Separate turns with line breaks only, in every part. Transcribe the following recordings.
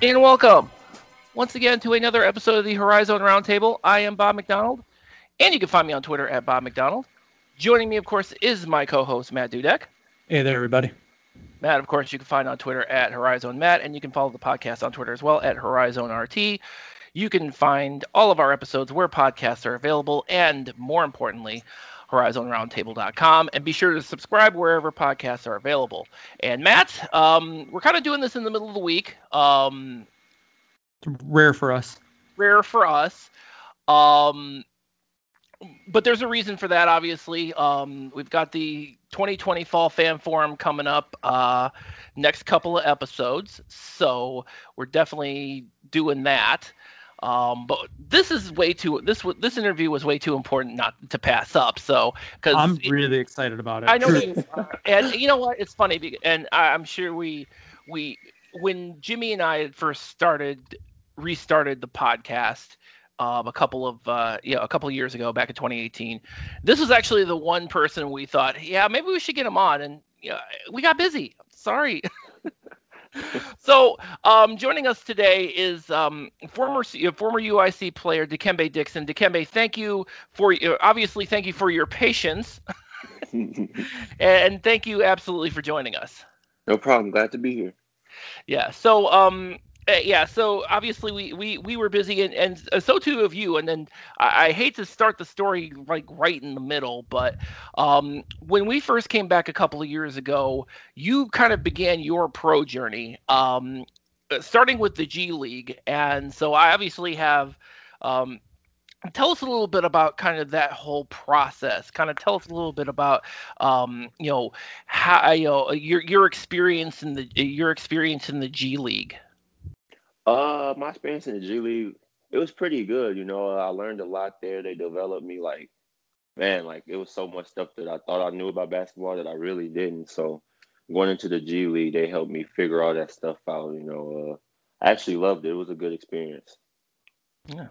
and welcome once again to another episode of the Horizon Roundtable. I am Bob McDonald, and you can find me on Twitter at Bob McDonald. Joining me, of course, is my co-host Matt Dudek.
Hey there, everybody.
Matt, of course, you can find on Twitter at Horizon Matt, and you can follow the podcast on Twitter as well at Horizon RT. You can find all of our episodes where podcasts are available, and more importantly, horizonroundtable.com and be sure to subscribe wherever podcasts are available. And matt um, we're kind of doing this in the middle of the week um,
rare for us.
rare for us um, but there's a reason for that obviously. Um, we've got the 2020 fall fan forum coming up uh, next couple of episodes so we're definitely doing that um, but this is way too this this interview was way too important not to pass up. So
because I'm really it, excited about it.
I know, you, and you know what? It's funny, and I'm sure we we when Jimmy and I had first started restarted the podcast. Um, a couple of uh, you know, a couple of years ago, back in 2018. This was actually the one person we thought, yeah, maybe we should get him on, and you know, we got busy. Sorry. so um, joining us today is um, former former UIC player Dikembe Dixon. Dikembe, thank you for obviously thank you for your patience, and thank you absolutely for joining us.
No problem. Glad to be here.
Yeah. So um, uh, yeah, so obviously we, we, we were busy and, and so too of you. And then I, I, hate to start the story like right in the middle, but um, when we first came back a couple of years ago, you kind of began your pro journey, um, uh, starting with the G League. And so I obviously have. Um, tell us a little bit about kind of that whole process kind of tell us a little bit about um, you know how you know your your experience in the your experience in the G League
uh, my experience in the G League, it was pretty good. You know, I learned a lot there. They developed me like, man, like it was so much stuff that I thought I knew about basketball that I really didn't. So going into the G League, they helped me figure all that stuff out. You know, uh, I actually loved it. It was a good experience.
Yeah.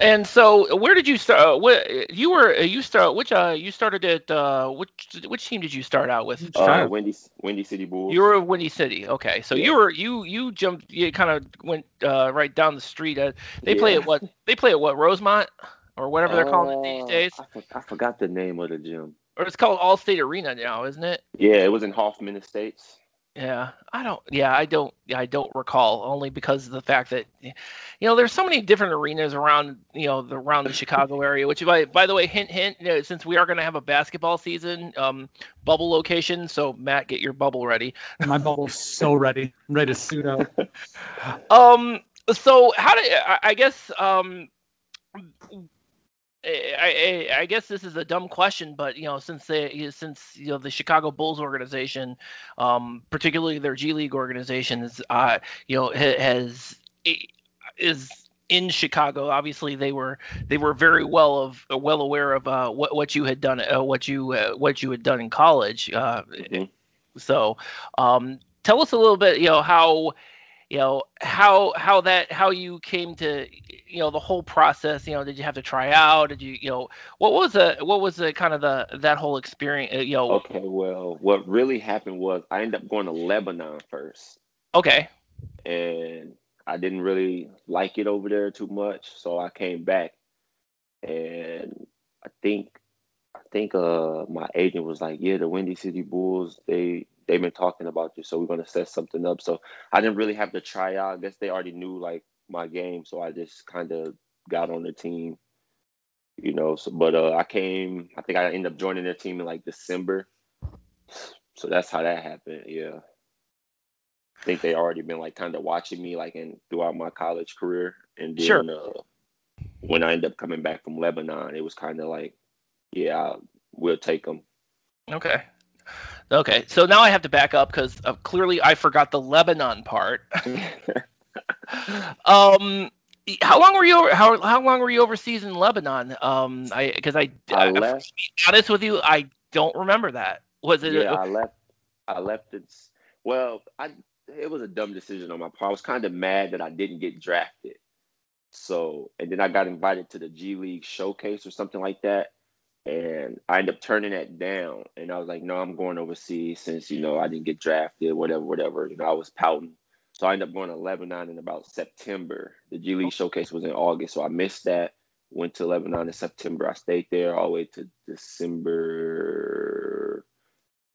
And so, where did you start? Uh, what you were uh, you start? Which uh you started at uh which which team did you start out with?
Uh, Windy Windy City Bulls.
You were Windy City. Okay, so yeah. you were you you jumped you kind of went uh right down the street. Uh, they yeah. play at what they play at what Rosemont or whatever they're calling it these uh, days.
I, for, I forgot the name of the gym.
Or it's called Allstate Arena now, isn't it?
Yeah, it was in Hoffman Estates.
Yeah, I don't. Yeah, I don't. I don't recall only because of the fact that, you know, there's so many different arenas around, you know, the, around the Chicago area. Which, by by the way, hint hint, you know, since we are going to have a basketball season, um, bubble location. So Matt, get your bubble ready.
My bubble's so ready. I'm ready to suit up.
um. So how do I, I guess um I, I, I, guess this is a dumb question, but you know, since they since you know the Chicago Bulls organization, um, particularly their G League organization, is uh, you know has is in Chicago. Obviously, they were they were very well of well aware of uh, what what you had done, uh, what you uh, what you had done in college. Uh, mm-hmm. So, um, tell us a little bit, you know, how you know how how that how you came to you know the whole process you know did you have to try out? Did you you know what was the what was the kind of the that whole experience uh, you know?
Okay well what really happened was i ended up going to lebanon first.
Okay.
And i didn't really like it over there too much so i came back. And i think think uh my agent was like yeah the windy city bulls they they've been talking about you, so we're gonna set something up. So I didn't really have to try out. I guess they already knew like my game, so I just kind of got on the team, you know. So, but uh, I came. I think I ended up joining their team in like December. So that's how that happened. Yeah. I think they already been like kind of watching me like in throughout my college career, and then sure. uh, when I ended up coming back from Lebanon, it was kind of like, yeah, we'll take them.
Okay, Okay, so now I have to back up because uh, clearly I forgot the Lebanon part. um, how long were you over, how how long were you overseas in Lebanon? Um, I because I, I, I left. To be honest with you, I don't remember that. Was it?
Yeah, a, I left. I left it. Well, I it was a dumb decision on my part. I was kind of mad that I didn't get drafted. So, and then I got invited to the G League showcase or something like that and I ended up turning that down. And I was like, no, I'm going overseas since you know I didn't get drafted, whatever, whatever. You know, I was pouting. So I ended up going to Lebanon in about September. The G League showcase was in August, so I missed that. Went to Lebanon in September. I stayed there all the way to December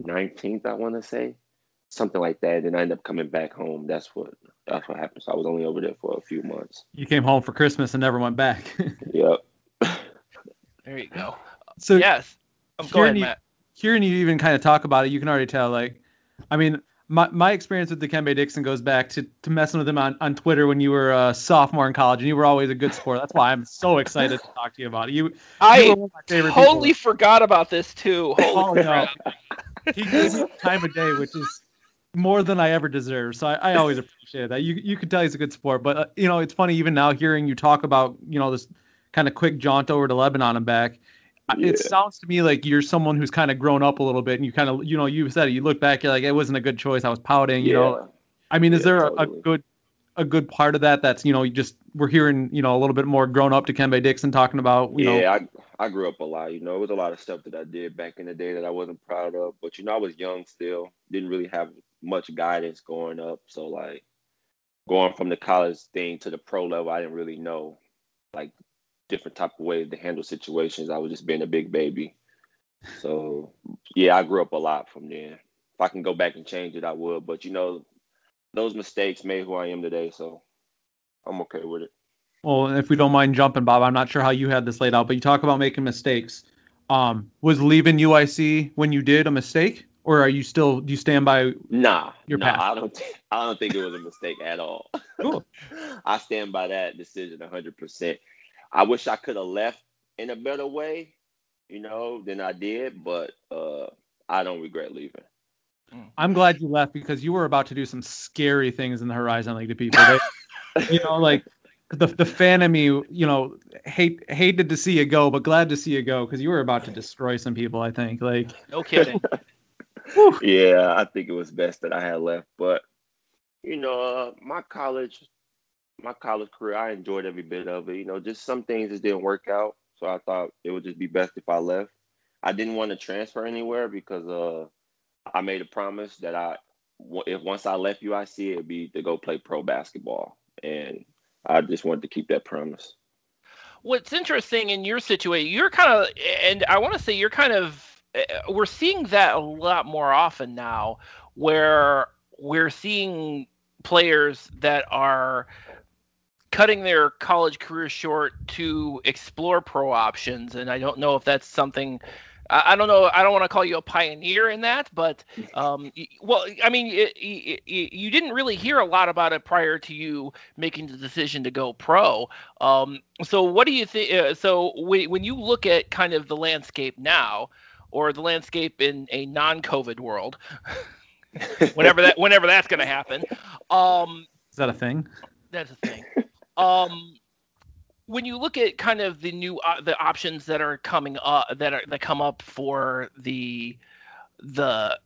19th, I want to say, something like that. And I ended up coming back home. That's what that's what happened. So I was only over there for a few months.
You came home for Christmas and never went back.
yep.
There you go.
So
yes. I'm going, Matt.
Hearing you even kind of talk about it, you can already tell. Like, I mean, my, my experience with Dikembe Dixon goes back to, to messing with him on, on Twitter when you were a sophomore in college, and you were always a good sport. That's why I'm so excited to talk to you about it. You,
I
you were one of my favorite
totally
people.
forgot about this too. Holy
Oh, no. He gives me time of day, which is more than I ever deserve. So I, I always appreciate that. You you can tell he's a good sport, but uh, you know it's funny even now hearing you talk about you know this kind of quick jaunt over to Lebanon and back.
Yeah.
It sounds to me like you're someone who's kind of grown up a little bit, and you kind of you know you said it. You look back, you're like it wasn't a good choice. I was pouting. You know, I mean, is
Yeah,
there a, a good a good part of that that's you know you just we're hearing you know a little bit more grown up Dikembe Dixon talking about you know
yeah, I I grew up a lot. You know, it was a lot of stuff that I did back in the day that I wasn't proud of. But you know, I was young still. Didn't really have much guidance growing up. So like going from the college thing to the pro level, I didn't really know like different type of ways to handle situations. I was just being a big baby. So yeah, I grew up a lot from there. If I can go back and change it, I would. But you know, those mistakes made who I am today. So I'm okay with it.
Well, if we don't mind jumping, Bob, I'm not sure how you had this laid out, but you talk about making mistakes. Um, was leaving UIC when you did a mistake, or are you still do you stand by?
Nah,
Your
nah,
path.
I don't. Think, I don't think it was a mistake at all.
Cool.
I stand by that decision 100%. I wish I could have left in a better way, you know, than I did, but uh, I don't regret leaving.
I'm glad you left because you were about to do some scary things in the Horizon League to people. They, you know, like the the fan of me, you know, hate hated to see you go, but glad to see you go because you were about to destroy some people. I think like.
No kidding.
Yeah, I think it was best that I had left, but you know, uh, my college, my college career, I enjoyed every bit of it. You know, just some things just didn't work out, so I thought it would just be best if I left. I didn't want to transfer anywhere because uh, I made a promise that I, if once I left UIC, it'd be to go play pro basketball, and I just wanted to keep that promise.
What's interesting in your situation, you're kind of, and I want to say you're kind of, uh, we're seeing that a lot more often now, where we're seeing players that are cutting their college career short to explore pro options, and I don't know if that's something. I I don't know. I don't want to call you a pioneer in that, but um, well, I mean, y y y you didn't really hear a lot about it prior to you making the decision to go pro. Um, so, what do you think? Uh, so, when, when you look at kind of the landscape now, or the landscape in a non-COVID world, whenever that whenever that's going to happen, um,
Is that a thing?
that's a thing. Um, when you look at kind of the new uh, the options that are coming up that are that come up for the the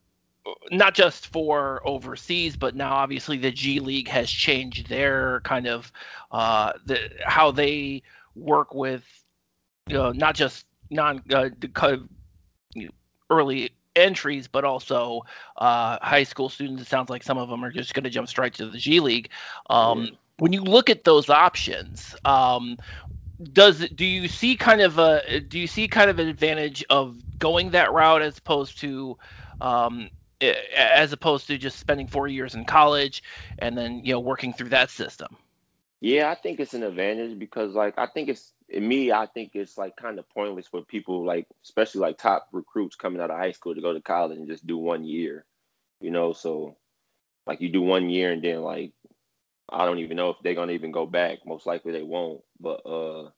not just for overseas, but now obviously the G League has changed their kind of uh, the how they work with you know, not just non uh, early entries, but also uh, high school students. It sounds like some of them are just going to jump straight to the G League. Um. When you look at those options, um, does do you see kind of a do you see kind of an advantage of going that route as opposed to um, as opposed to just spending four years in college and then you know working through that system?
Yeah, I think it's an advantage because like I think it's in me, I think it's like kind of pointless for people like especially like top recruits coming out of high school to go to college and just do one year. You know, so like you do one year and then like I don't even know if they're gonna even go back. Most likely they won't. But uh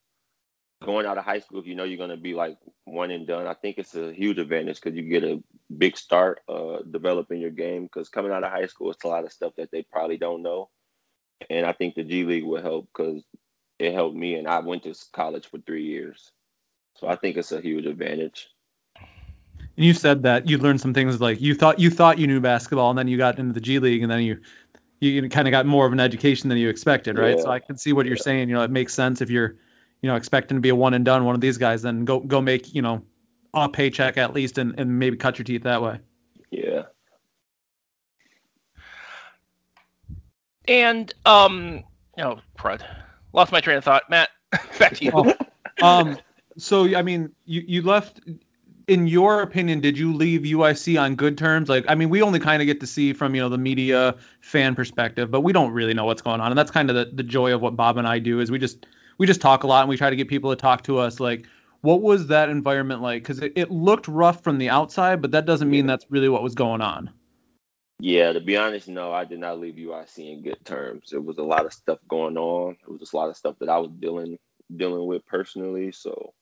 going out of high school if you know you're gonna be like one and done, I think it's a huge advantage because you get a big start uh developing your game because coming out of high school it's a lot of stuff that they probably don't know and I think the G League will help because it helped me, and I went to college for three years, so I think it's a huge advantage.
And you said that you learned some things like you thought you thought you knew basketball, and then you got into the G League, and then you you kind of got more of an education than you expected, right?
Yeah.
So I can see what you're
Yeah.
saying. You know, it makes sense if you're you know expecting to be a one and done one of these guys, then go go make you know a paycheck at least, and, and maybe cut your teeth that way.
Yeah,
And um, oh, crud, lost my train of thought. Matt, back to you.
Oh, um, so I mean, you you left. In your opinion, did you leave UIC on good terms? Like, I mean, we only kind of get to see from you know the media fan perspective, but we don't really know what's going on, and that's kind of the, the joy of what Bob and I do is we just we just talk a lot and we try to get people to talk to us. Like, what was that environment like? Because it, it looked rough from the outside, but that doesn't mean that's really what was going on.
Yeah, to be honest, no, I did not leave UIC in good terms. It was a lot of stuff going on. It was just a lot of stuff that I was dealing dealing with personally. So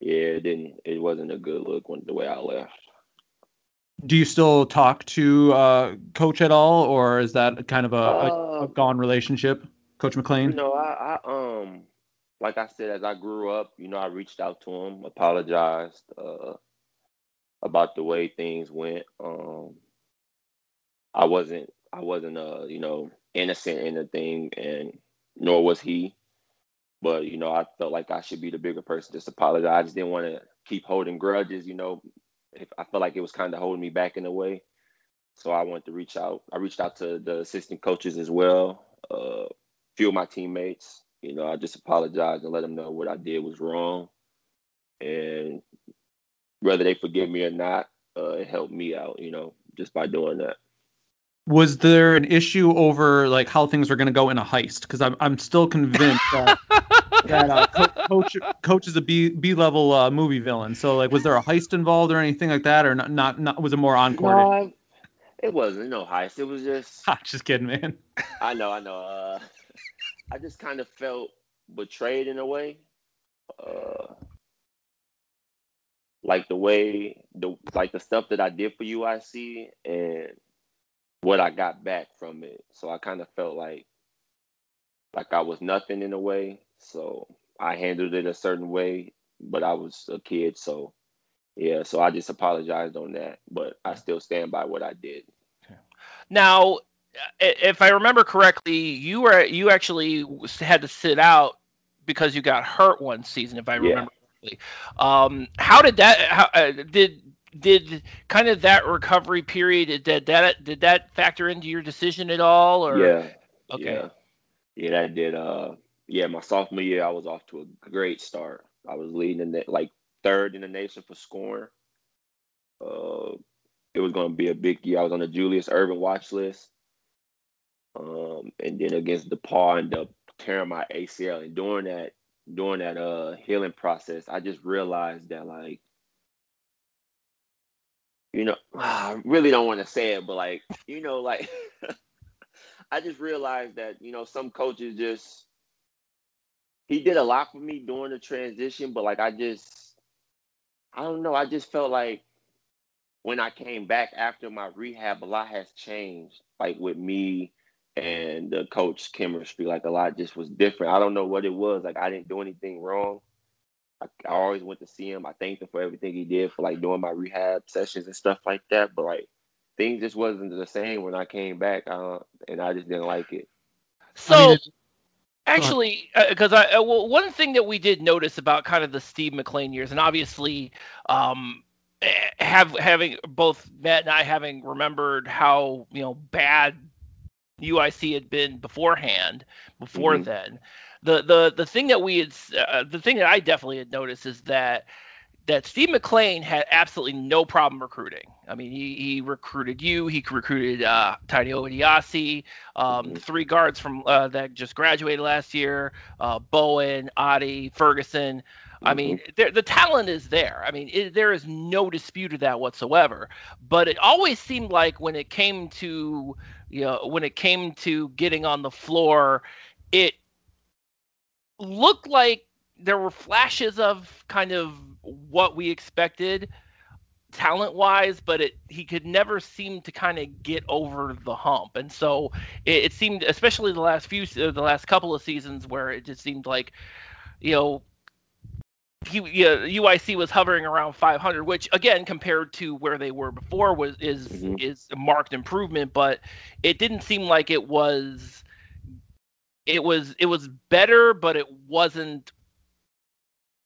yeah, it didn't it wasn't a good look when the way I left.
Do you still talk to uh, coach at all, or is that kind of a,
Uh,
a, a gone relationship, Coach McLean?
You know, I, I um like I said, as I grew up, you know, I reached out to him, apologized uh, about the way things went. Um, I wasn't, I wasn't, uh, you know, innocent in the thing, and nor was he. But you know, I felt like I should be the bigger person. Just apologize. I just didn't want to keep holding grudges. You know, if I felt like it was kind of holding me back in a way. So I wanted to reach out. I reached out to the assistant coaches as well, uh, few of my teammates. You know, I just apologized and let them know what I did was wrong, and whether they forgive me or not, uh, it helped me out. You know, just by doing that.
Was there an issue over like how things are going to go in a heist? Because I'm I'm still convinced that, that uh, Co- coach coach is a B B level uh, movie villain. So like, was there a heist involved or anything like that, or not? Not, not was it more on court?
No, it wasn't no heist. It was just
just kidding, man.
I know, I know. Uh, I just kind of felt betrayed in a way. Uh, like the way the like the stuff that I did for UIC and what I got back from it. So I kind of felt like like I was nothing in a way. So I handled it a certain way, but I was a kid, so yeah. So I just apologized on that, but I still stand by what I did.
Now, if I remember correctly, you were you actually had to sit out because you got hurt one season, if I
Yeah.
remember correctly. Um, how did that? How, uh, did did kind of that recovery period did that did that factor into your decision at all? Or
Yeah.
okay,
Yeah. Yeah, that did. Uh, yeah, my sophomore year, I was off to a great start. I was leading the like third in the nation for scoring. Uh, it was going to be a big year. I was on the Julius Erving watch list. Um, and then against DePaul, I ended up tearing my ACL. And during that, during that uh healing process, I just realized that like, you know, I really don't want to say it, but like, you know, like. I just realized that you know some coaches just he did a lot for me during the transition, but like I just I don't know, I just felt like when I came back after my rehab, a lot has changed. Like with me and the coach chemistry, like a lot just was different. I don't know what it was. Like I didn't do anything wrong. I, I always went to see him. I thanked him for everything he did for like doing my rehab sessions and stuff like that. But like things just wasn't the same when I came back, uh, and I just didn't like it.
so.
I mean,
Actually, because I uh, well, one thing that we did notice about kind of the Steve McLean years, and obviously, um, eh, have having both Matt and I having remembered how you know bad UIC had been beforehand, before
Mhm.
then. The the the thing that we had, uh, the thing that I definitely had noticed is that that Steve McLean had absolutely no problem recruiting. I mean, he, he recruited you, he recruited uh, Tiny Odiase, um,
Mhm.
three guards from uh, that just graduated last year, uh, Boahen, Ottey, Ferguson. I mean, the talent is there. I mean, it, there is no dispute of that whatsoever. But it always seemed like when it came to, you know, when it came to getting on the floor, it looked like there were flashes of kind of what we expected talent wise but it he could never seem to kind of get over the hump and so it, it seemed especially the last few uh, the last couple of seasons where it just seemed like you know he yeah, UIC was hovering around 500 which again compared to where they were before was is
Mhm.
is a marked improvement but it didn't seem like it was it was it was better but it wasn't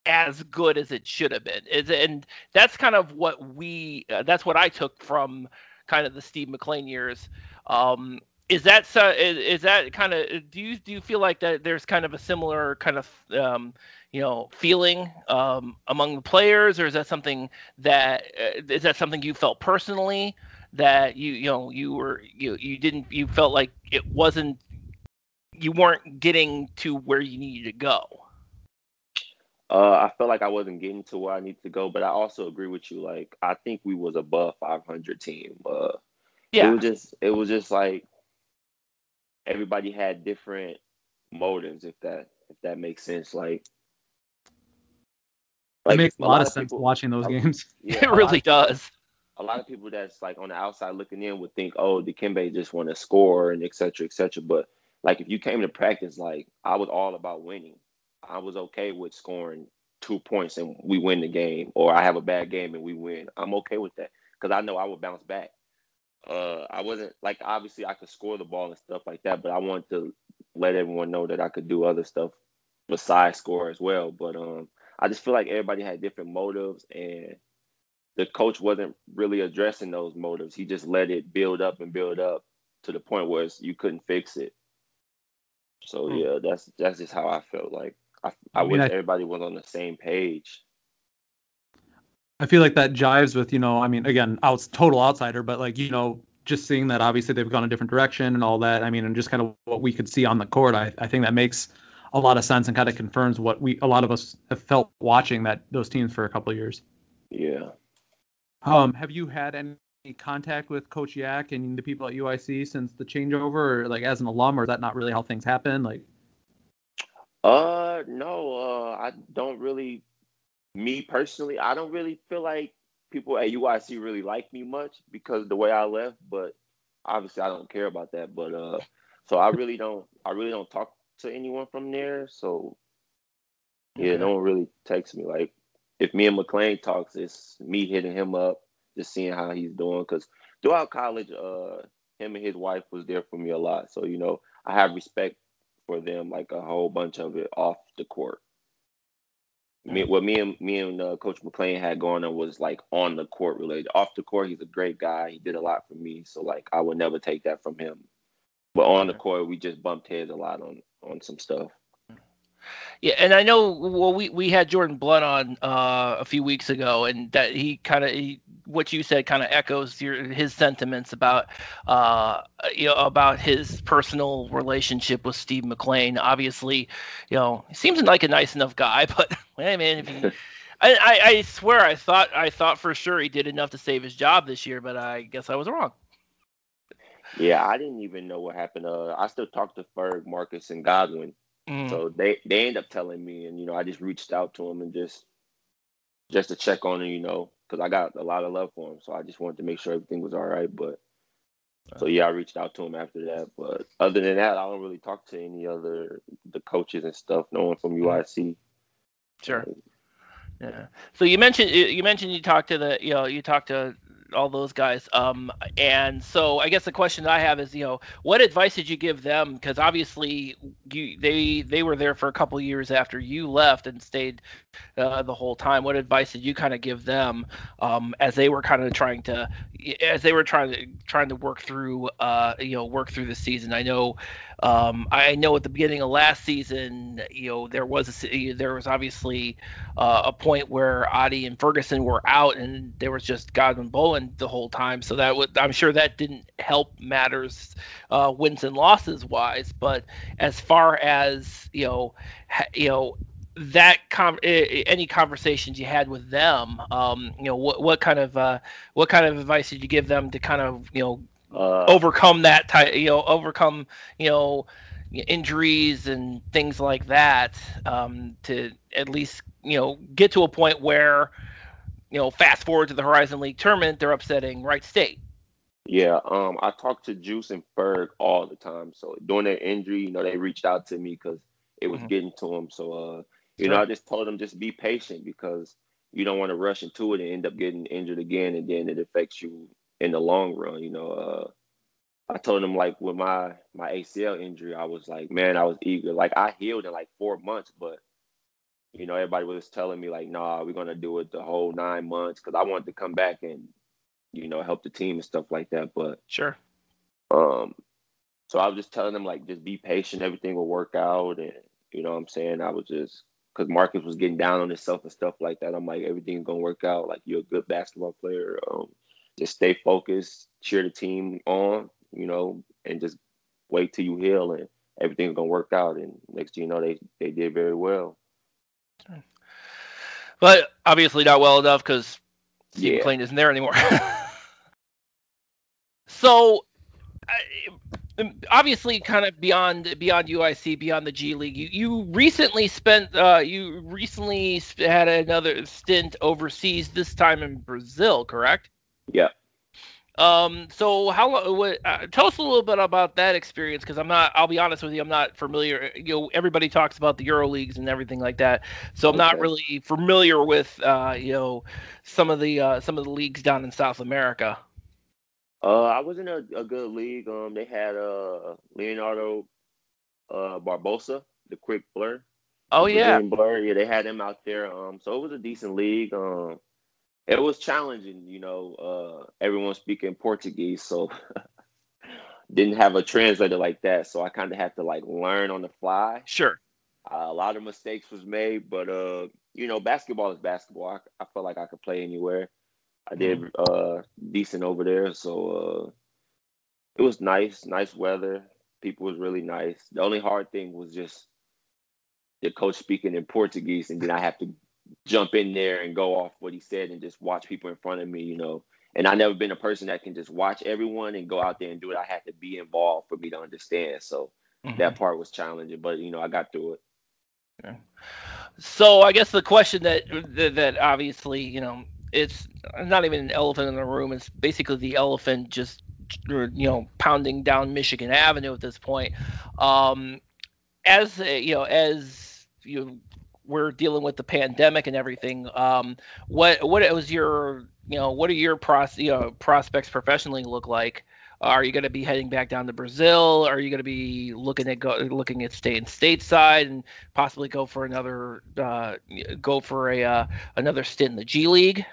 as good as it should have been. It's- and that's kind of what we uh, that's what i took from kind of the steve mclean years. Um is that so, is, is that kind of do you do you feel like that there's kind of a similar kind of um, you know feeling um, among the players or is that something that uh, is that something you felt personally that you you know you were you you didn't you felt like it wasn't you weren't getting to where you needed to go
uh, I felt like I wasn't getting to where I needed to go, but I also agree with you. Like I think we was above 500 team. Uh, yeah, it was just it was just like everybody had different motives if that if that makes sense like
like, it makes a, lot, lot of sense people, watching those games.
Yeah, it really does.
A lot of people that's like on the outside looking in would think, oh, Dikembe just want to score and et cetera, et cetera. But like if you came to practice, like I was all about winning. I was okay with scoring two points and we win the game, or I have a bad game and we win. I'm okay with that because I know I will bounce back uh, I wasn't like obviously I could score the ball and stuff like that, but I wanted to let everyone know that I could do other stuff besides score as well. But um, I just feel like everybody had different motives, and the coach wasn't really addressing those motives. He just let it build up and build up to the point where you couldn't fix it. So hmm. yeah, that's that's just how I felt. Like I, I, I mean, wish I, everybody was on the same page.
I feel like that jives with, you know, I mean, again, I was total outsider, but like, you know, just seeing that obviously they've gone a different direction and all that. I mean, and just kind of what we could see on the court, I, I think that makes a lot of sense and kind of confirms what we a lot of us have felt watching that those teams for a couple of years.
Yeah.
Um, have you had any contact with Coach Yak and the people at UIC since the changeover, or like as an alum, or is that not really how things happen? Like.
Uh, no. Uh, I don't really me personally, I don't really feel like people at UIC really like me much because the way I left, but obviously I don't care about that. But uh so I really don't I really don't talk to anyone from there. So yeah, no one really texts me. Like if me and McLean talks, it's me hitting him up, just seeing how he's doing. Cause throughout college, uh him and his wife was there for me a lot. So, you know, I have respect for them, like a whole bunch of it off the court me, what me and me and uh, Coach McLean had going on was like on the court related. Off the court, he's a great guy. He did a lot for me, so like I would never take that from him. But on the court, we just bumped heads a lot on on some stuff.
Yeah, and I know well we we had Jordan Blount on uh, a few weeks ago, and that he kind of what you said kind of echoes your his sentiments about uh, you know about his personal relationship with Steve McLean. Obviously, you know, he seems like a nice enough guy, but hey man, if he I, I, I swear I thought I thought for sure he did enough to save his job this year, but I guess I was wrong.
Yeah, I didn't even know what happened. Uh, I still talked to Ferg, Marcus, and Godwin Mm. So they they end up telling me, and you know, I just reached out to him and just just to check on him, you know, because I got a lot of love for him. So I just wanted to make sure everything was all right. But so yeah, I reached out to him after that. But other than that, I don't really talk to any other the coaches and stuff. No one from UIC.
Sure. Yeah. So you mentioned you mentioned you talked to the you know you talked to all those guys. Um, and so I guess the question I have is, you know, what advice did you give them? Because obviously you they they were there for a couple years after you left and stayed uh, the whole time. What advice did you kind of give them um, as they were kind of trying to as they were trying to trying to work through uh, you know work through the season? I know um, I know at the beginning of last season, you know, there was a, there was obviously uh, a point where Ottey and Ferguson were out, and there was just Godwin Boahen the whole time. So that would I'm sure that didn't help matters uh, wins and losses wise. But as far as you know, ha, you know that com- any conversations you had with them um, you know what, what kind of uh, what kind of advice did you give them to kind of you know uh, overcome that type, you know, overcome, you know, injuries and things like that um, to at least, you know, get to a point where, you know, fast forward to the Horizon League tournament, they're upsetting Wright State.
Yeah, um, I talk to Juice and Ferg all the time. So during their injury, you know, they reached out to me because it was mm-hmm. getting to them. So, uh, you sure. know, I just told them just be patient because you don't want to rush into it and end up getting injured again, and then it affects you in the long run. You know, uh, I told him like with my my ACL injury, I was like, man, I was eager. Like I healed in like four months, but you know, everybody was telling me like, nah, we're gonna do it the whole nine months because I wanted to come back and you know help the team and stuff like that. But
sure.
Um, So I was just telling them like just be patient, everything will work out, and you know what I'm saying. I was just because Marcus was getting down on himself and stuff like that. I'm like everything's gonna work out. Like you're a good basketball player. Um, just stay focused, cheer the team on, you know, and just wait till you heal and everything's gonna work out. And next thing you know, they they did very well.
But obviously not well enough because Steve
Yeah.
McLean isn't there anymore. so, obviously, kind of beyond beyond UIC, beyond the G League, you, you recently spent uh, you recently had another stint overseas. This time in Brazil, correct?
Yeah.
Um. So how what? Uh, tell us a little bit about that experience, because I'm not. I'll be honest with you. I'm not familiar. You know, everybody talks about the Euro leagues and everything like that. So I'm not really familiar with. Uh. You know, some of the uh, some of the leagues down in South America.
Uh, I was in a, a good league. Um, they had uh Leonardo uh Barbosa, the quick blur.
Oh yeah.
Blur. Yeah, they had him out there. Um, so it was a decent league. Um, it was challenging. You know, uh, everyone speaking Portuguese, so didn't have a translator like that. So I kind of had to like learn on the fly.
Sure.
Uh, a lot of mistakes was made, but uh, you know, basketball is basketball. I, I felt like I could play anywhere. I did uh decent over there, so uh, it was nice, nice weather. People was really nice. The only hard thing was just the coach speaking in Portuguese, and then I have to jump in there and go off what he said and just watch people in front of me, you know. And I never been a person that can just watch everyone and go out there and do it. I had to be involved for me to understand. So
Mhm.
that part was challenging, but you know, I got through it. Yeah.
So I guess the question that that, that obviously you know it's not even an elephant in the room. It's basically the elephant just you know pounding down Michigan Avenue at this point. Um, as you know, as you we're dealing with the pandemic and everything. Um, what what was your you know what are your pros you know prospects professionally look like? Are you going to be heading back down to Brazil? Are you going to be looking at go, looking at staying stateside and possibly go for another uh, go for a uh, another stint in the G League?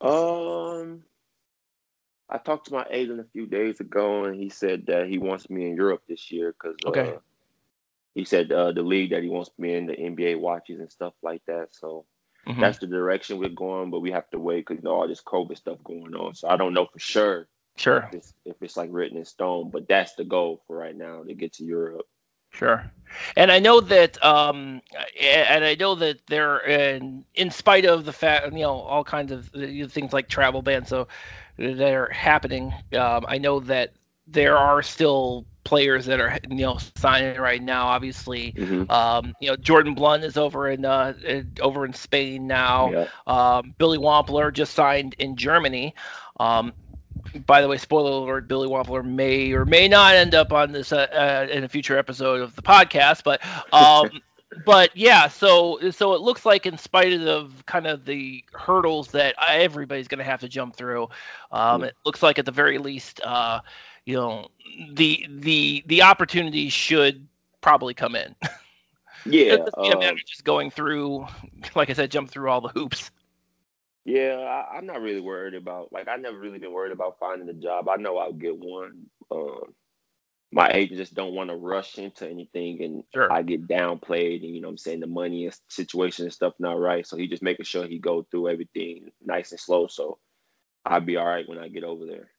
Um, I talked to my agent a few days ago, and he said that he wants me in Europe this year because
Okay.
uh, he said uh, the league that he wants me in, the NBA watches and stuff like that. So
Mhm.
that's the direction we're going, but we have to wait because you know all this COVID stuff going on. So I don't know for sure
Sure,
if it's, if it's like written in stone, but that's the goal for right now to get to Europe.
sure. And I know that um, and I know that they're in, in spite of the fact you know all kinds of things like travel bans so that are happening. Um, I know that there are still players that are you know signing right now. Obviously,
Mhm.
um, you know Jordan Blount is over in uh, over in Spain now.
Yeah.
Um, Billy Wampler just signed in Germany. Um, by the way, spoiler alert: Billy Wampler may or may not end up on this uh, uh, in a future episode of the podcast. But, um, but yeah, so so it looks like, in spite of kind of the hurdles that everybody's going to have to jump through, um,
Yeah.
it looks like at the very least, uh, you know, the the the opportunity should probably come in.
Yeah.
It's just a
um,
just going through, like I said, jump through all the hoops.
Yeah, I, I'm not really worried about like I never really been worried about finding a job. I know I'll get one. Um, my agent just don't want to rush into anything, and
Sure.
I get downplayed, and you know what I'm saying the money and situation and stuff not right. So he just making sure he go through everything nice and slow. So I'll be all right when I get over there.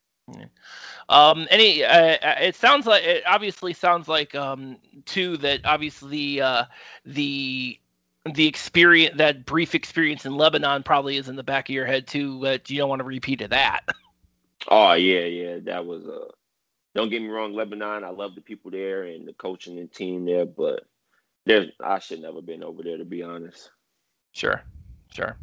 Um, any, uh, uh, it sounds like it obviously sounds like um too that obviously uh the the experience that brief experience in Lebanon probably is in the back of your head too, but you don't want to repeat of that.
Oh yeah, yeah, that was uh. Don't get me wrong, Lebanon. I love the people there and the coaching and team there, but there's I should never been over there to be honest.
Sure, sure.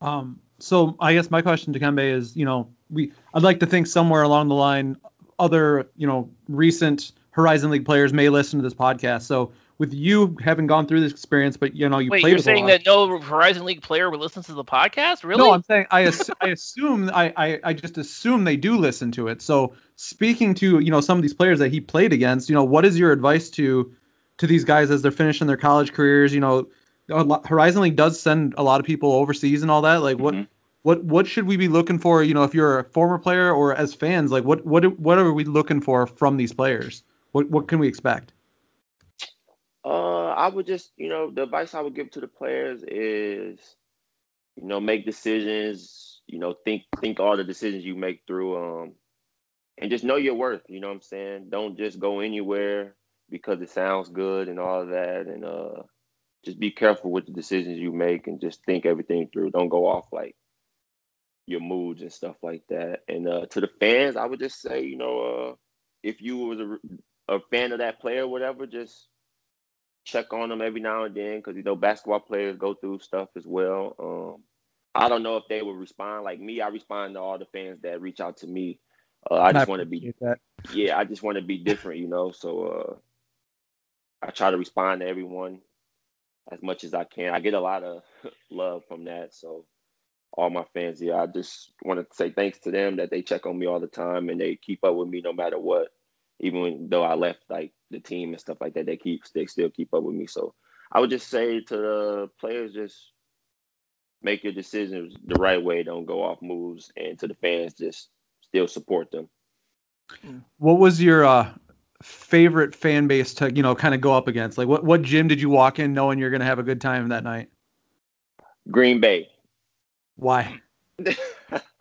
Um, so I guess my question to Kembe is, you know, we I'd like to think somewhere along the line, other, you know, recent Horizon League players may listen to this podcast. So with you having gone through this experience, but you know, you
Wait,
played
you're saying that no Horizon League player would listen to the podcast? Really?
No, I'm saying I, ass- I assume I, I I just assume they do listen to it. So speaking to you know some of these players that he played against, you know, what is your advice to to these guys as they're finishing their college careers? You know, lot- Horizon League does send a lot of people overseas and all that. Like what
Mhm.
What what should we be looking for? You know, if you're a former player or as fans, like what what what are we looking for from these players? What what can we expect?
Uh, I would just, you know, the advice I would give to the players is, you know, make decisions. You know, think think all the decisions you make through, um, and just know your worth. You know what I'm saying? Don't just go anywhere because it sounds good and all of that, and uh, just be careful with the decisions you make and just think everything through. Don't go off like your moods and stuff like that. And uh, to the fans, I would just say, you know, uh, if you was a, a fan of that player, or whatever, just check on them every now and then because you know basketball players go through stuff as well. Um, I don't know if they would respond like me. I respond to all the fans that reach out to me. Uh, I just want to be,
that.
yeah, I just want to be different, you know. So uh, I try to respond to everyone as much as I can. I get a lot of love from that. So all my fans, yeah, I just want to say thanks to them that they check on me all the time and they keep up with me no matter what. Even though I left like the team and stuff like that, they keep they still keep up with me. So I would just say to the players, just make your decisions the right way. Don't go off moves, and to the fans, just still support them.
What was your uh, favorite fan base to you know kind of go up against? Like what what gym did you walk in knowing you're gonna have a good time that night?
Green Bay.
Why?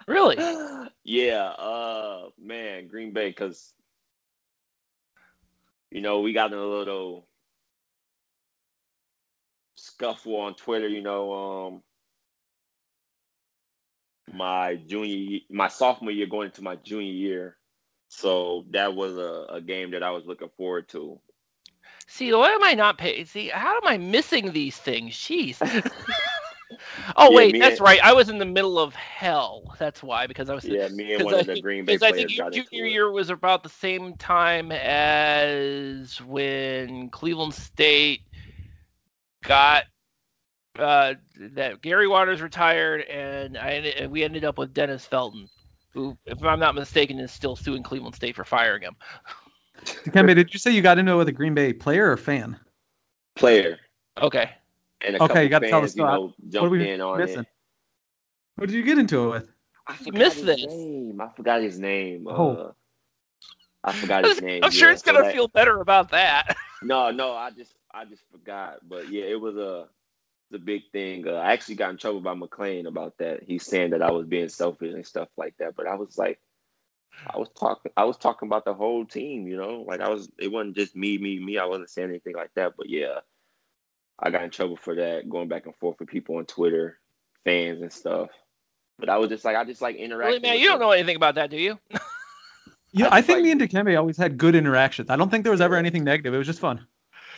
Really?
yeah, uh man, Green Bay cuz you know, we got in a little scuffle on Twitter, you know, um my junior my sophomore year going into my junior year. So that was a, a game that I was looking forward to.
See, why am I not paying? See, how am I missing these things? Jeez. oh
Yeah,
wait, that's
and-
right. I was in the middle of hell. That's why, because I was.
Yeah, me and
'cause
one
I
of the
think-
Green Bay
'cause I
players
think your
got into
junior
it.
year was about the same time as when Cleveland State got uh, that Gary Waters retired, and I and we ended up with Dennis Felton, who, if I'm not mistaken, is still suing Cleveland State for firing him.
Dikembe, did you say you got into it with a Green Bay player or fan?
player.
Okay.
And a
Okay,
couple
you gotta tell the
fans, you
story.
know,
What are
jumped
we
in on
missing?
it.
What did you get into it with?
I forgot
missed
his
this.
name. I forgot his name.
Oh.
Uh, I forgot his name.
I'm sure
yeah.
it's
So
gonna
that-
feel better about that.
No, no, I just I just forgot. But yeah, it was a the big thing. Uh, I actually got in trouble by McLean about that. He's saying that I was being selfish and stuff like that. But I was like, I was talking I was talking about the whole team, you know? Like I was it wasn't just me, me, me. I wasn't saying anything like that. But yeah, I got in trouble for that, going back and forth with people on Twitter, fans and stuff. But I was just like I just like interacting.
Really, man,
with
you don't
them.
know anything about that, do you?
Yeah,
I
I think
like-
me and Dikembe always had good interactions. I don't think there was ever anything negative. It was just fun.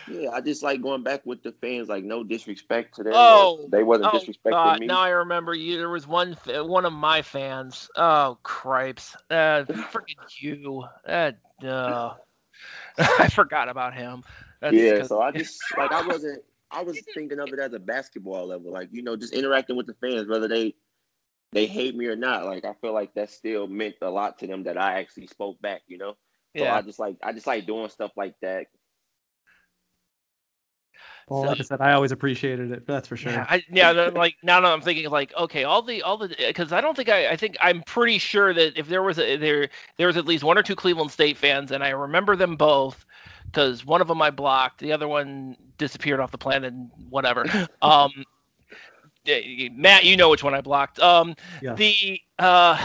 Yeah, I just like going back with the fans, like no disrespect to them.
Oh,
they wasn't
Oh,
disrespecting
God,
me.
now I remember you. There was one, one of my fans. Oh, cripes! Uh, freaking you. That, uh, I forgot about him. That's
yeah,
'cause-
so I just like I wasn't. I was thinking of it as a basketball level, like you know, just interacting with the fans, whether they they hate me or not. Like I feel like that still meant a lot to them that I actually spoke back. You know, so
yeah.
I just like I just like doing stuff like that.
Well,
So-
like I said, I always appreciated it. That's for sure.
Yeah, I, yeah. like now, that I'm thinking like, okay, all the all the because I don't think I I think I'm pretty sure that if there was a, there there was at least one or two Cleveland State fans, and I remember them both because one of them I blocked, the other one disappeared off the planet, and whatever. Um, Matt, you know which one I blocked. Um,
Yeah.
the uh,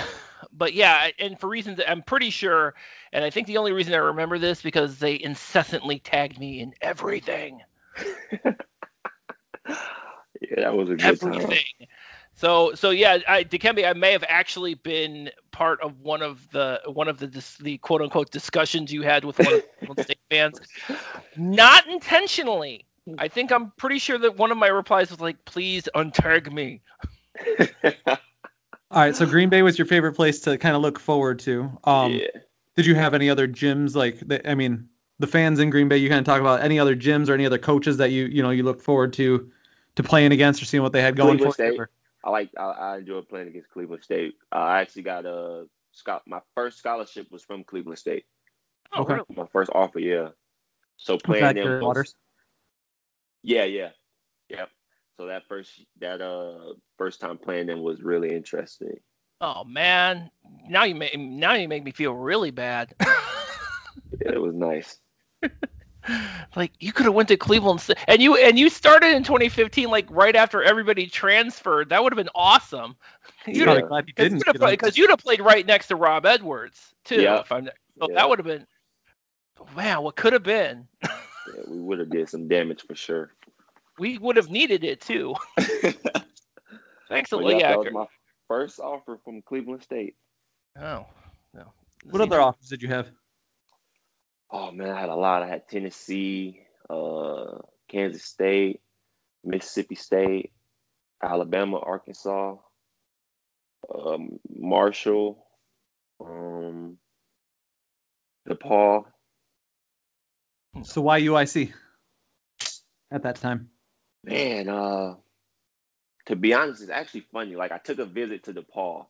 but yeah, and for reasons I'm pretty sure, and I think the only reason I remember this because they incessantly tagged me in everything.
Yeah, that was a good time.
Everything. So so yeah, I, Dikembe, I may have actually been part of one of the one of the the quote unquote discussions you had with one of the State fans, not intentionally. I think I'm pretty sure that one of my replies was like, "Please untag me."
All right, so Green Bay was your favorite place to kind of look forward to. Um,
yeah.
Did you have any other gyms like? The, I mean, the fans in Green Bay. You kind of talk about any other gyms or any other coaches that you you know you look forward to to playing against or seeing what they had going
Cleveland
for you?
State. I like I, I enjoyed playing against Cleveland State. Uh, I actually got a scho- my first scholarship was from Cleveland State.
Oh,
Okay.
My first offer, yeah. So
Was
playing
that
them
Gary
was-
Waters?
Yeah, yeah, yep. So that first that uh first time playing them was really interesting.
Oh man, now you make now you make me feel really bad.
yeah, it was nice.
like you could have went to Cleveland and you and you started in 2015 like right after everybody transferred. That would have been awesome.
You'd yeah. glad you didn't
because you'd have played right next to Rob Edwards too. Yeah. If I'm, so yeah. that would have been wow. What could have been?
yeah, we would have did some damage for sure.
We would have needed it too. Thanks a
lot. Yeah, that was my first offer from Cleveland State.
Oh, no.
What other offers did you have?
Oh man, I had a lot. I had Tennessee, uh, Kansas State, Mississippi State, Alabama, Arkansas, um, Marshall, um, DePaul.
So why UIC at that time?
Man, uh, to be honest, it's actually funny. Like I took a visit to DePaul,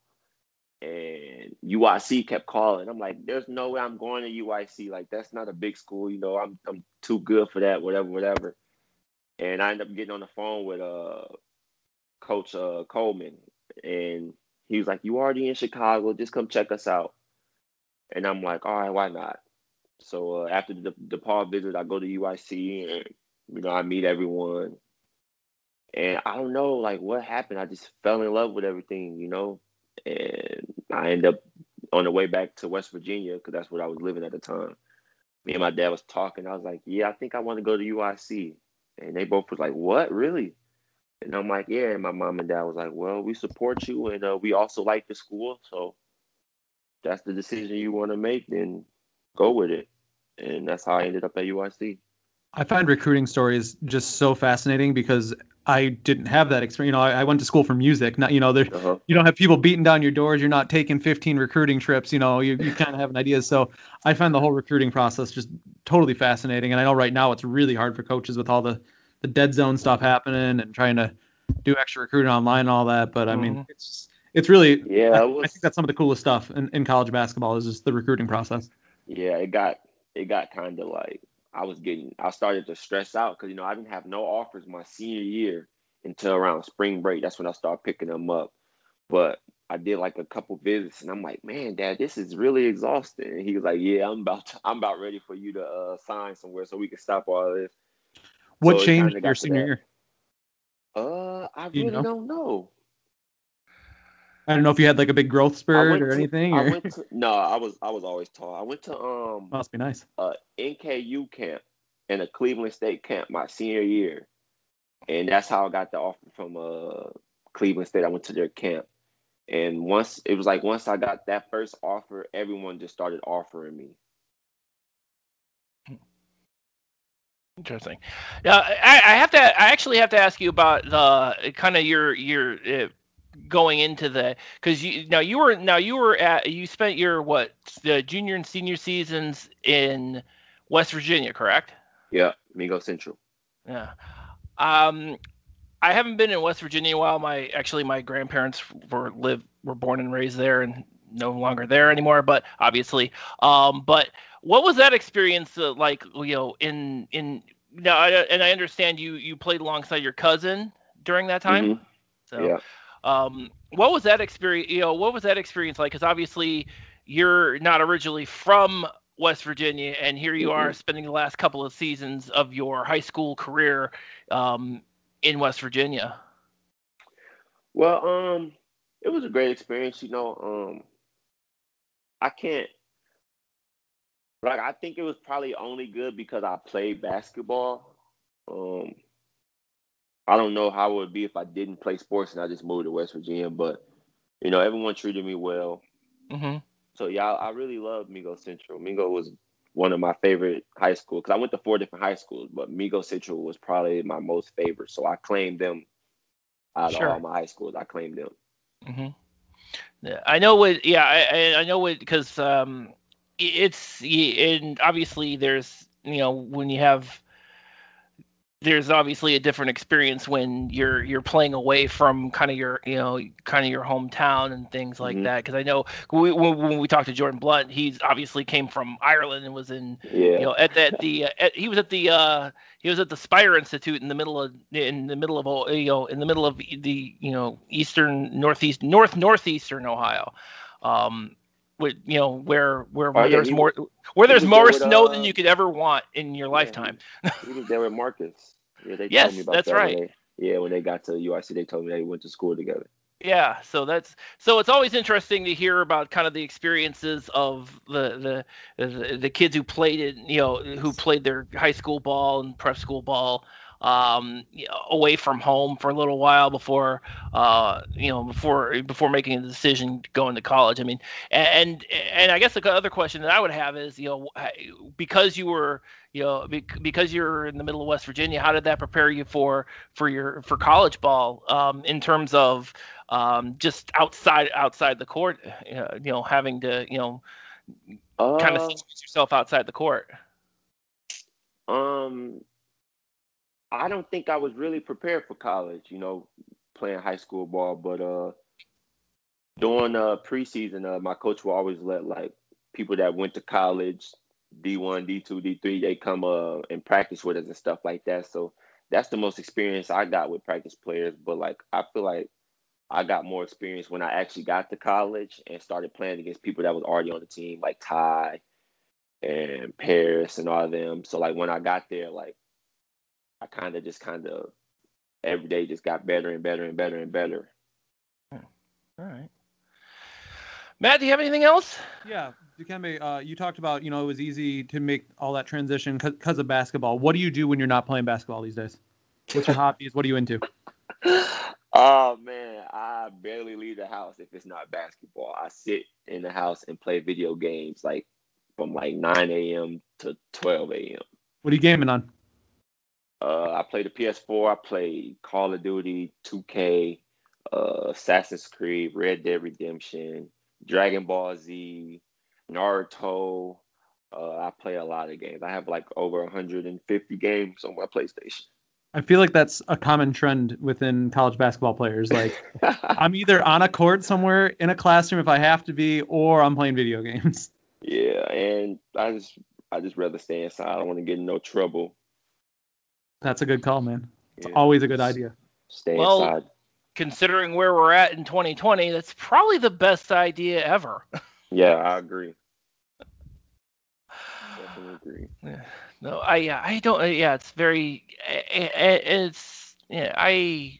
and UIC kept calling. I'm like, there's no way I'm going to UIC. Like that's not a big school, you know. I'm I'm too good for that. Whatever, whatever. And I ended up getting on the phone with uh Coach uh, Coleman, and he was like, "You already in Chicago? Just come check us out." And I'm like, "All right, why not?" So uh, after the DePaul visit, I go to UIC, and you know, I meet everyone. And I don't know, like what happened. I just fell in love with everything, you know and I ended up on the way back to West Virginia because that's where I was living at the time. Me and my dad was talking. I was like, "Yeah, I think I want to go to UIC," and they both was like, "What, really?" And I'm like, "Yeah." And my mom and dad was like, "Well, we support you, and uh, we also like the school, so that's the decision you want to make. Then go with it." And that's how I ended up at UIC.
I find recruiting stories just so fascinating because I didn't have that experience. You know, I, I went to school for music. Not, you know, there, uh-huh. you don't have people beating down your doors. You're not taking 15 recruiting trips. You know, you, you kind of have an idea. So I find the whole recruiting process just totally fascinating. And I know right now it's really hard for coaches with all the, the dead zone stuff happening and trying to do extra recruiting online and all that. But I mean, mm-hmm. it's it's really
yeah.
I,
was,
I, think that's some of the coolest stuff in, in college basketball is just the recruiting process.
Yeah, it got it got kind of like I was getting, I started to stress out because, you know, I didn't have no offers my senior year until around spring break. That's when I started picking them up. But I did like a couple visits and I'm like, man, dad, this is really exhausting. And he was like, yeah, I'm about, to, I'm about ready for you to uh, sign somewhere so we can stop all this.
What so changed your senior year?
Uh, I really you know? don't know.
I don't know if you had like a big growth spurt or
to,
anything.
Or? I went to, no, I was I was always tall. I went to um
must be nice.
Uh NKU camp and a Cleveland State camp my senior year, and that's how I got the offer from uh Cleveland State. I went to their camp, and once it was like once I got that first offer, everyone just started offering me.
Interesting. Now, I, I, have to. I actually have to ask you about the kind of your your uh, going into the because you now you were now you were at you spent your what the junior and senior seasons in West Virginia, correct?
Yeah, Mingo Central.
Yeah. Um, I haven't been in West Virginia while. My actually my grandparents were live were born and raised there and no longer there anymore. But obviously, um, but what was that experience uh, like? You know, in in now, and I understand you you played alongside your cousin during that time.
Mm-hmm. So, yeah.
Um, what was that experience? You know, what was that experience like? Because obviously you're not originally from West Virginia, and here you mm-hmm. are spending the last couple of seasons of your high school career um, in West Virginia.
Well, um, it was a great experience. You know, um, I can't like I think it was probably only good because I played basketball. Um, I don't know how it would be if I didn't play sports and I just moved to West Virginia, but you know, everyone treated me well.
Mm-hmm.
So yeah, I, I really love Mingo Central. Mingo was one of my favorite high schools because I went to four different high schools, but Mingo Central was probably my most favorite. So I claimed them out sure. of all my high schools. I claimed them.
Mm-hmm. Yeah, I know what. Yeah, I I know what because um, it's and obviously there's you know when you have there's obviously a different experience when you're you're playing away from kind of your you know kind of your hometown and things like
Mhm.
that because I know we, when, when we talked to Jordan Blount he's obviously came from Ireland and was in
Yeah.
you know at, at the uh, at, he was at the uh he was at the Spire Institute in the middle of in the middle of you know in the middle of the you know eastern northeast north northeastern Ohio um with you know where where, where
Oh, yeah,
there's
he
more
was-
where there's more
there with,
snow
uh,
than you could ever want in your
Yeah,
lifetime
He was there with Marcus. Yeah, they
Yes,
told me about
that's
that when
right.
they- yeah, when they got to UIC, they told me they went to school together.
Yeah, so that's so it's always interesting to hear about kind of the experiences of the the the, the kids who played it, you know, who played their high school ball and prep school ball um away from home for a little while before uh you know before before making a decision going to college. I mean and and i guess the other question that i would have is you know because you were you know because you're in the middle of west virginia how did that prepare you for for your for college ball um in terms of um just outside outside the court uh, you know having to you know kind of
Uh,
yourself outside the court?
Um, I don't think I was really prepared for college. You know, playing high school ball, but uh, during uh preseason, uh, my coach will always let like people that went to college, D one, D two, D three, they come uh and practice with us and stuff like that. So that's the most experience I got with practice players. But like, I feel like I got more experience when I actually got to college and started playing against people that was already on the team, like Ty and Paris and all of them. So like when I got there, like I kind of just kind of every day just got better and better and better and better.
all right matt do you have anything else
Yeah, Dikembe, uh, you talked about you know it was easy to make all that transition because of basketball. What do you do when you're not playing basketball these days? What's your hobbies? What are you into?
oh man, I barely leave the house if it's not basketball. I sit in the house and play video games like from like 9 a.m. to 12 a.m.
What are you gaming on?
Uh, I play the PS4. I play Call of Duty, 2K, uh, Assassin's Creed, Red Dead Redemption, Dragon Ball Z, Naruto. Uh, I play a lot of games. I have like over 150 games on my PlayStation.
I feel like that's a common trend within college basketball players. Like I'm either on a court somewhere in a classroom if I have to be, or I'm playing video games.
yeah, and I just I just rather stay inside. I don't want to get in no trouble.
That's a good call, man. It's
Yeah,
always a good idea.
Stay
Well-
inside.
considering where we're at in 2020 that's probably the best idea ever
Yeah, I agree. Definitely agree.
No, I I don't. uh, Yeah, it's very. i- i- It's yeah, I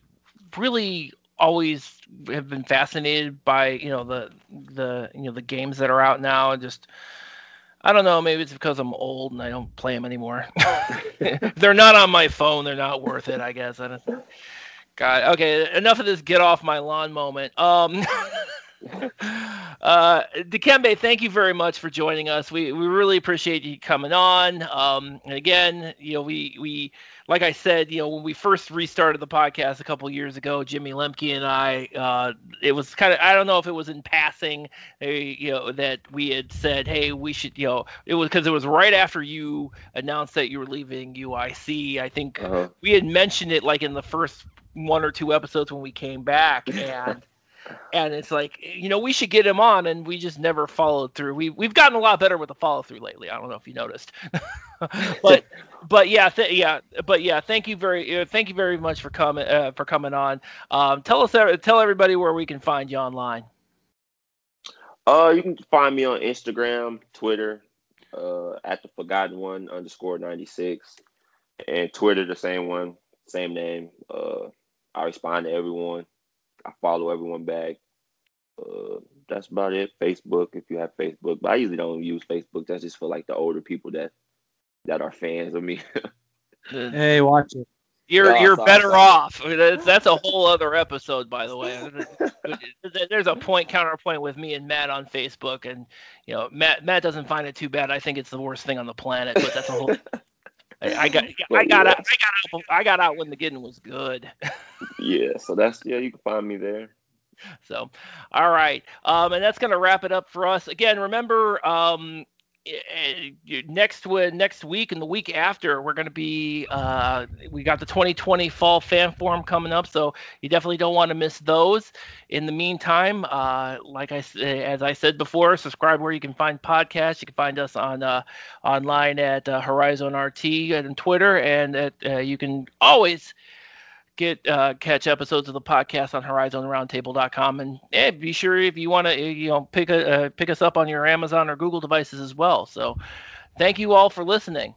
really always have been fascinated by you know the the you know the games that are out now and just I don't know maybe it's because I'm old and I don't play them anymore. They're not on my phone. They're not worth it. I guess. I don't. God. Okay. Enough of this get off my lawn moment. Um. uh, Dikembe, thank you very much for joining us. We we really appreciate you coming on. Um, and again, you know, we we like I said, you know, when we first restarted the podcast a couple years ago, Jimmy Lemke and I, uh, it was kind of I don't know if it was in passing, uh, you know, that we had said, hey, we should, you know, it was because it was right after you announced that you were leaving UIC. I think
Uh-huh.
we had mentioned it like in the first one or two episodes when we came back and and it's like you know we should get him on and we just never followed through. We we've gotten a lot better with the follow through lately. I don't know if you noticed. But but yeah th- yeah but yeah thank you very uh, thank you very much for coming uh, for coming on. Um tell us uh, tell everybody where we can find you online.
Uh, you can find me on Instagram, Twitter, uh, at the Forgotten One underscore ninety six, and Twitter the same one, same name. Uh, I respond to everyone. I follow everyone back. Uh, that's about it. Facebook, if you have Facebook, but I usually don't use Facebook. That's just for like the older people that that are fans of me.
Hey, watch it.
you're
Yeah,
you're
sorry,
better
sorry.
off that's, that's a whole other episode by the way there's a point counterpoint with me and matt on facebook and you know matt matt doesn't find it too bad i think it's the worst thing on the planet but that's a whole I, got I got out I got out I got out when the getting was good.
yeah, so that's yeah, you can find me there.
So, all right, um, and that's gonna wrap it up for us. Again, remember, um, next next week and the week after we're going to be uh, we got the 2020 fall fan forum coming up so you definitely don't want to miss those. In the meantime uh, like i as i said before subscribe where you can find podcasts. You can find us on uh, online at uh, horizon rt and twitter and at, uh, you can always get uh, catch episodes of the podcast on horizonroundtable.com and yeah, be sure if you want to you know pick a uh, pick us up on your Amazon or Google devices as well. So thank you all for listening.